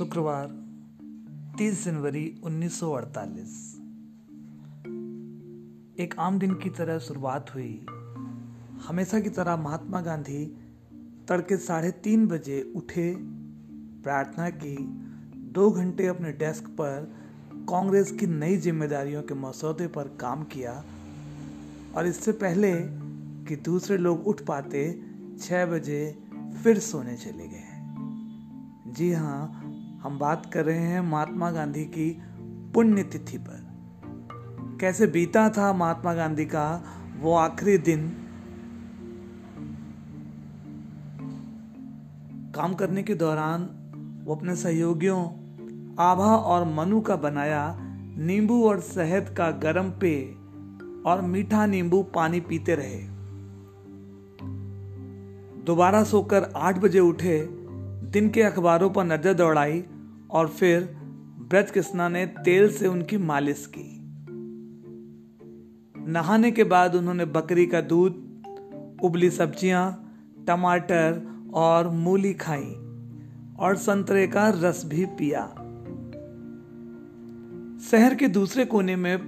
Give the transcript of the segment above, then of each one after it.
शुक्रवार 30 जनवरी 1948 एक आम दिन की तरह शुरुआत हुई। हमेशा की तरह महात्मा गांधी तड़के साढ़े तीन बजे उठे, प्रार्थना की, दो घंटे अपने डेस्क पर कांग्रेस की नई जिम्मेदारियों के मसौदे पर काम किया और इससे पहले कि दूसरे लोग उठ पाते छः बजे फिर सोने चले गए। जी हाँ हम बात कर रहे हैं महात्मा गांधी की पुण्यतिथि पर। कैसे बीता था महात्मा गांधी का वो आखिरी दिन? काम करने के दौरान वो अपने सहयोगियों, आभा और मनु का बनाया नींबू और शहद का गर्म पेय और मीठा नींबू पानी पीते रहे। दोबारा सोकर आठ बजे उठे दिन के अखबारों पर नज़र दौड़ाई और फिर ब्रज कृष्णा ने तेल से उनकी मालिश की। नहाने के बाद उन्होंने बकरी का दूध, उबली सब्ज़ियाँ, टमाटर और मूली खाई और संतरे का रस भी पिया। शहर के दूसरे कोने में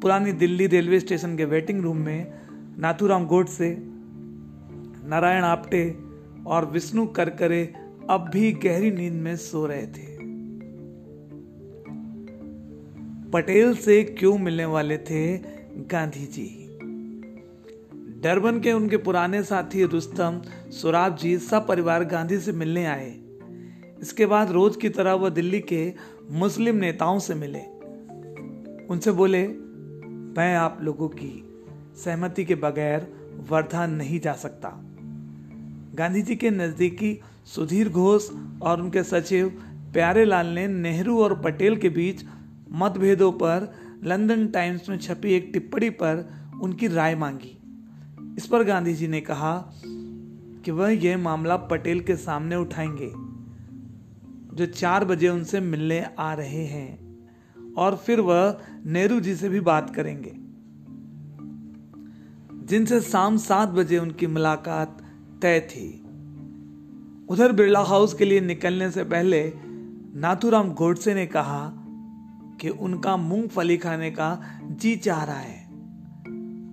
पुरानी दिल्ली रेलवे स्टेशन के वेटिंग रूम में नाथुराम गोडसे, नारायण आप्टे और विष्णु करकरे अब भी गहरी नींद में सो रहे थे। पटेल से क्यों मिलने वाले थे गांधी जी डरबन के उनके पुराने साथी रुस्तम सुराब जी सब परिवार गांधी से मिलने आए। इसके बाद रोज की तरह वह दिल्ली के मुस्लिम नेताओं से मिले। उनसे बोले, मैं आप लोगों की सहमति के बगैर वर्धा नहीं जा सकता। गांधी जी के नजदीकी सुधीर घोष और उनके सचिव प्यारे लाल ने नेहरू और पटेल के बीच मतभेदों पर लंदन टाइम्स में छपी एक टिप्पणी पर उनकी राय मांगी। इस पर गांधी जी ने कहा कि वह यह मामला पटेल के सामने उठाएँगे, जो चार बजे उनसे मिलने आ रहे हैं, और फिर वह नेहरू जी से भी बात करेंगे। जिनसे शाम सात बजे उनकी मुलाकात तय थी। उधर बिरला हाउस के लिए निकलने से पहले नाथुराम गोडसे ने कहा कि उनका मूंगफली खाने का जी चाह रहा है।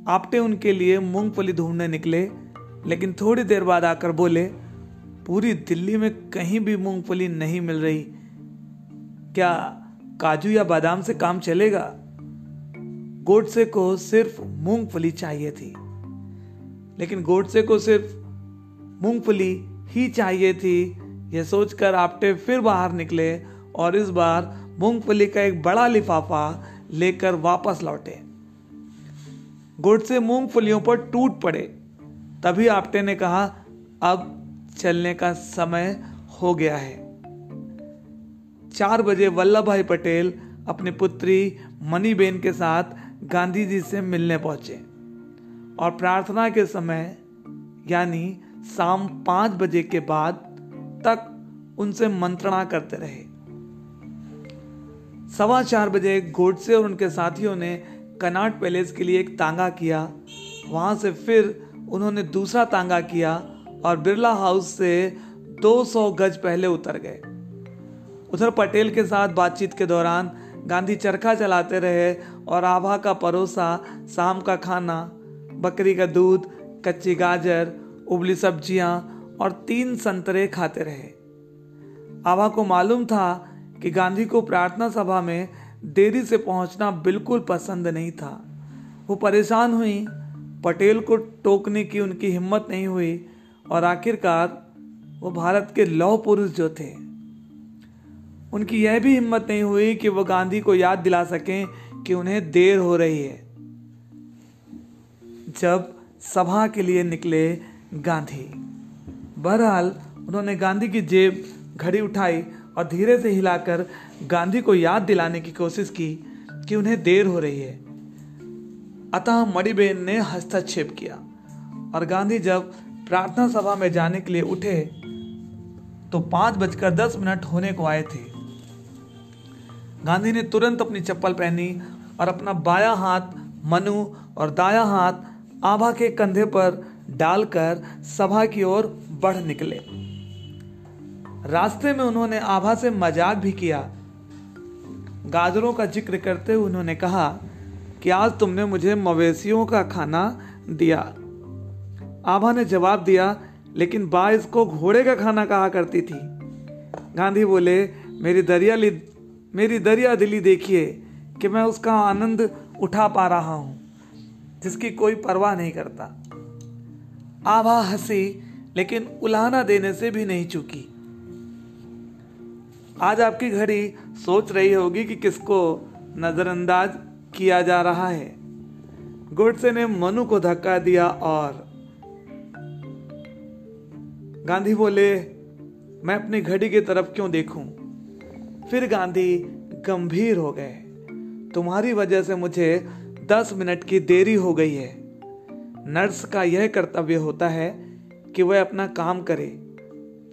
आपटे उनके लिए मूंगफली ढूँढने निकले, लेकिन थोड़ी देर बाद आकर बोले, पूरी दिल्ली में कहीं भी मूंगफली नहीं मिल रही। क्या काजू या बादाम से काम चलेगा? गोडसे को सिर्फ़ मूंगफली चाहिए थी। लेकिन गोडसे को सिर्फ़ मूंगफली ही चाहिए थी। यह सोचकर आपटे फिर बाहर निकले और इस बार मूंगफली का एक बड़ा लिफाफा लेकर वापस लौटे। गोडसे मूंगफलियों पर टूट पड़े। तभी आपटे ने कहा, अब चलने का समय हो गया है। चार बजे वल्लभ भाई पटेल अपनी पुत्री मनीबेन के साथ गांधी जी से मिलने पहुँचे और प्रार्थना के समय, यानी शाम पाँच बजे के बाद तक उनसे मंत्रणा करते रहे। सवा चार बजे गोडसे और उनके साथियों ने कनाट पैलेस के लिए एक तांगा किया। वहाँ से फिर उन्होंने दूसरा तांगा किया और बिरला हाउस से 200 गज पहले उतर गए। उधर पटेल के साथ बातचीत के दौरान गांधी चरखा चलाते रहे और आभा का परोसा, शाम का खाना, बकरी का दूध, कच्ची गाजर उबली सब्ज़ियाँ और तीन संतरे खाते रहे। आभा को मालूम था कि गांधी को प्रार्थना सभा में देरी से पहुँचना बिल्कुल पसंद नहीं था। वो परेशान हुई, पटेल को टोकने की उनकी हिम्मत नहीं हुई और आखिरकार वो भारत के लौह पुरुष जो थे। उनकी यह भी हिम्मत नहीं हुई कि वो गांधी को याद दिला सकें कि उन्हें देर हो रही है। जब सभा के लिए निकले गांधी। बहरहाल, उन्होंने गांधी की जेब घड़ी उठाई और धीरे से हिलाकर गांधी को याद दिलाने की कोशिश की कि उन्हें देर हो रही है। अतः मणिबेन ने हस्तक्षेप किया और गांधी जब प्रार्थना सभा में जाने के लिए उठे तो पाँच बजकर दस मिनट होने को आए थे। गांधी ने तुरंत अपनी चप्पल पहनी और अपना बाया हाथ, मनु और दाया हाथ आभा के कंधे पर डालकर सभा की ओर बढ़ निकले। रास्ते में उन्होंने आभा से मज़ाक भी किया। गाजरों का ज़िक्र करते हुए उन्होंने कहा, कि आज तुमने मुझे मवेशियों का खाना दिया। आभा ने जवाब दिया, लेकिन बा इसको घोड़े का खाना कहा करती थी। गांधी बोले, मेरी दरिया मेरी दरिया दिली देखिए, कि मैं उसका आनंद उठा पा रहा हूँ, जिसकी कोई परवाह नहीं करता। आभा हँसी लेकिन उलाहना देने से भी नहीं चुकी। आज आपकी घड़ी सोच रही होगी कि किसको नजरअंदाज किया जा रहा है। गुडसे ने मनु को धक्का दिया और गांधी बोले, मैं अपनी घड़ी की तरफ़ क्यों देखूँ? फिर गांधी गंभीर हो गए। तुम्हारी वजह से मुझे दस मिनट की देरी हो गई है। नर्स का यह कर्तव्य होता है कि वह अपना काम करे।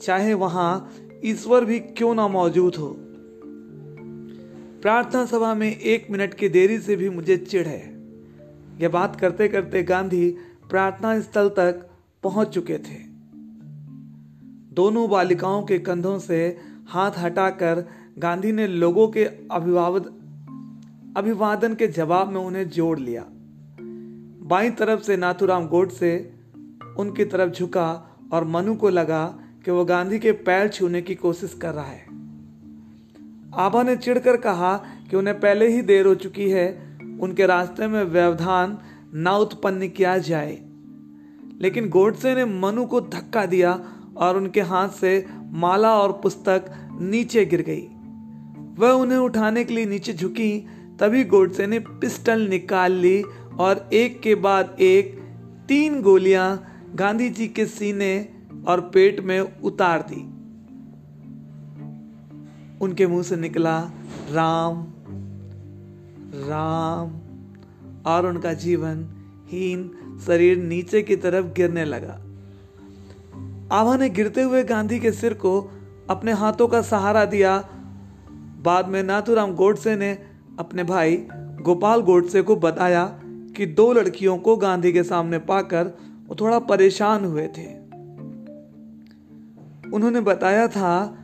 चाहे वहाँ ईश्वर भी क्यों ना मौजूद हो। प्रार्थना सभा में एक मिनट की देरी से भी मुझे चिढ़ है। यह बात करते करते गांधी प्रार्थना स्थल तक पहुँच चुके थे। दोनों बालिकाओं के कंधों से हाथ हटाकर गांधी ने लोगों के अभिभावक अभिवादन के जवाब में उन्हें जोड़ लिया। बाई तरफ़ से नाथुराम गोड से उनकी तरफ़ झुका और मनु को लगा कि वो गांधी के पैर छूने की कोशिश कर रहा है। आभा ने चिढ़कर कहा कि उन्हें पहले ही देर हो चुकी है, उनके रास्ते में व्यवधान न उत्पन्न किया जाए। लेकिन गोडसे ने मनु को धक्का दिया और उनके हाथ से माला और पुस्तक नीचे गिर गई। वह उन्हें उठाने के लिए नीचे झुकी, तभी गोडसे ने पिस्टल निकाल ली और एक के बाद एक, तीन गोलियाँ गांधी जी के सीने और पेट में उतार दी। उनके मुँह से निकला, राम राम, और उनका जीवन हीन शरीर नीचे की तरफ़ गिरने लगा। आभा ने गिरते हुए गांधी के सिर को अपने हाथों का सहारा दिया। बाद में नाथुराम गोडसे ने अपने भाई गोपाल गोडसे को बताया कि दो लड़कियों को गांधी के सामने पाकर वो थोड़ा परेशान हुए थे। उन्होंने बताया था,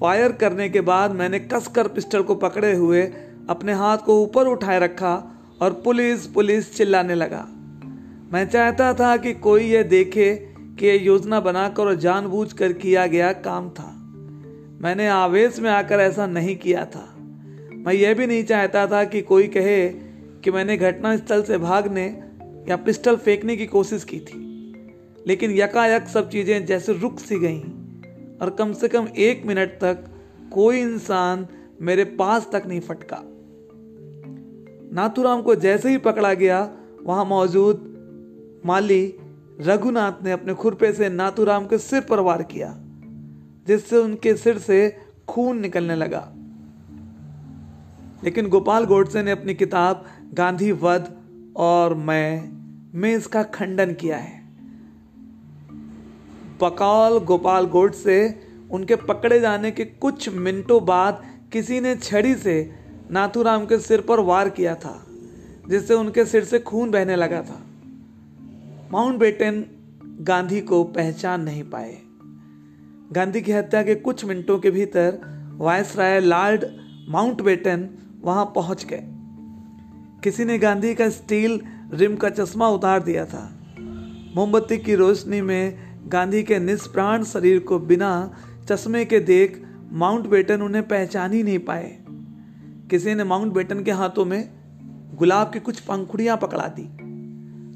फायर करने के बाद मैंने कसकर पिस्टल को पकड़े हुए अपने हाथ को ऊपर उठाए रखा और पुलिस पुलिस चिल्लाने लगा। मैं चाहता था कि कोई यह देखे कि यह योजना बनाकर और जानबूझकर किया गया काम था। मैंने आवेश में आकर ऐसा नहीं किया था। मैं यह भी नहीं चाहता था कि कोई कहे कि मैंने घटनास्थल से भागने या पिस्टल फेंकने की कोशिश की थी, लेकिन यकायक सब चीज़ें जैसे रुक सी गईं और कम से कम एक मिनट तक कोई इंसान मेरे पास तक नहीं फटका। नाथुराम को जैसे ही पकड़ा गया, वहाँ मौजूद माली रघुनाथ ने अपने खुरपे से नाथुराम के सिर पर वार किया, जिससे उनके सिर से खून निकलने लगा। लेकिन गोपाल गोडसे ने अपनी किताब गांधी वध और मैं में इसका खंडन किया है। बकौल गोपाल गोडसे उनके पकड़े जाने के कुछ मिनटों बाद किसी ने छड़ी से नाथुराम के सिर पर वार किया था, जिससे उनके सिर से खून बहने लगा था। माउंट बेटन गांधी को पहचान नहीं पाए। गांधी की हत्या के कुछ मिनटों के भीतर वायसराय लॉर्ड माउंट बेटन वहाँ पहुँच गए। किसी ने गांधी का स्टील रिम का चश्मा उतार दिया था। मोमबत्ती की रोशनी में गांधी के निष्प्राण शरीर को बिना चश्मे के देख माउंट बेटन उन्हें पहचान ही नहीं पाए। किसी ने माउंट बेटन के हाथों में गुलाब की कुछ पंखुड़ियाँ पकड़ा दी।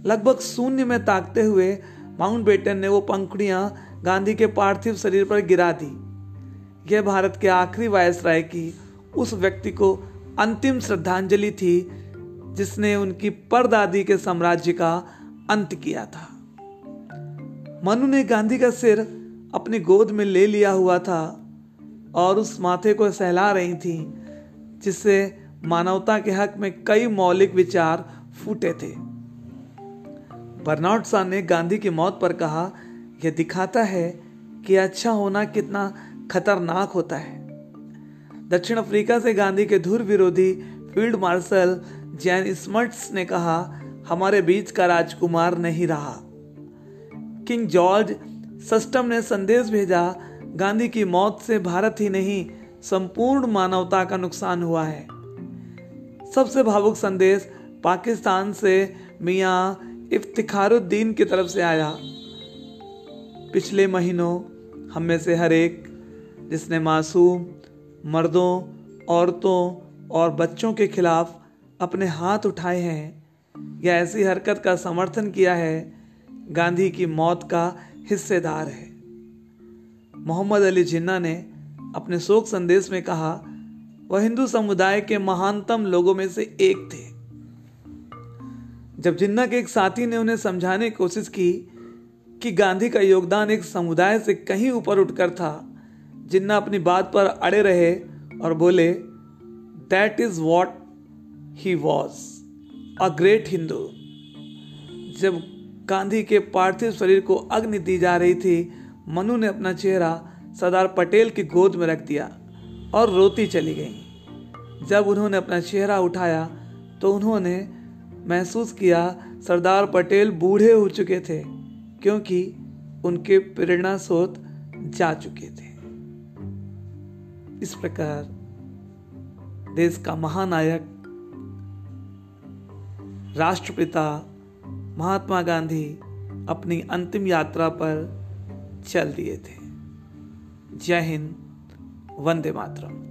लगभग शून्य में ताकते हुए माउंट बेटन ने वो पंखुड़ियाँ गांधी के पार्थिव शरीर पर गिरा दी। यह भारत के आखिरी वायसराय की उस व्यक्ति को अंतिम श्रद्धांजलि थी, जिसने उनकी परदादी के साम्राज्य का अंत किया था। मनु ने गांधी का सिर अपनी गोद में ले लिया हुआ था और उस माथे को सहला रही थी, जिससे मानवता के हक में कई मौलिक विचार फूटे थे। बर्नाड सा ने गांधी की मौत पर कहा, यह दिखाता है कि अच्छा होना कितना खतरनाक होता है। दक्षिण अफ्रीका से गांधी के धुर विरोधी फ़ील्ड मार्शल जैन स्मर्ट्स ने कहा, हमारे बीच का राजकुमार नहीं रहा। किंग जॉर्ज सस्टम ने संदेश भेजा, गांधी की मौत से भारत ही नहीं, संपूर्ण मानवता का नुकसान हुआ है। सबसे भावुक संदेश पाकिस्तान से मियाँ इफ्तिखारुद्दीन की तरफ़ से आया। पिछले महीनों हम में से हर एक, जिसने मासूम मर्दों, औरतों और बच्चों के खिलाफ अपने हाथ उठाए हैं। या ऐसी हरकत का समर्थन किया है, गांधी की मौत का हिस्सेदार है। मोहम्मद अली जिन्ना ने अपने शोक संदेश में कहा, वह हिंदू समुदाय के महानतम लोगों में से एक थे। जब जिन्ना के एक साथी ने उन्हें समझाने की कोशिश की कि गांधी का योगदान एक समुदाय से कहीं ऊपर उठकर था जिन्ना अपनी बात पर अड़े रहे और बोले that is what he was a great Hindu जब गांधी के पार्थिव शरीर को अग्नि दी जा रही थी, मनु ने अपना चेहरा सरदार पटेल की गोद में रख दिया और रोती चली गई। जब उन्होंने अपना चेहरा उठाया तो उन्होंने महसूस किया सरदार पटेल बूढ़े हो चुके थे, क्योंकि उनके प्रेरणा स्रोत जा चुके थे। इस प्रकार देश का महानायक, राष्ट्रपिता महात्मा गांधी अपनी अंतिम यात्रा पर चल दिए थे। जय हिंद, वंदे मातरम।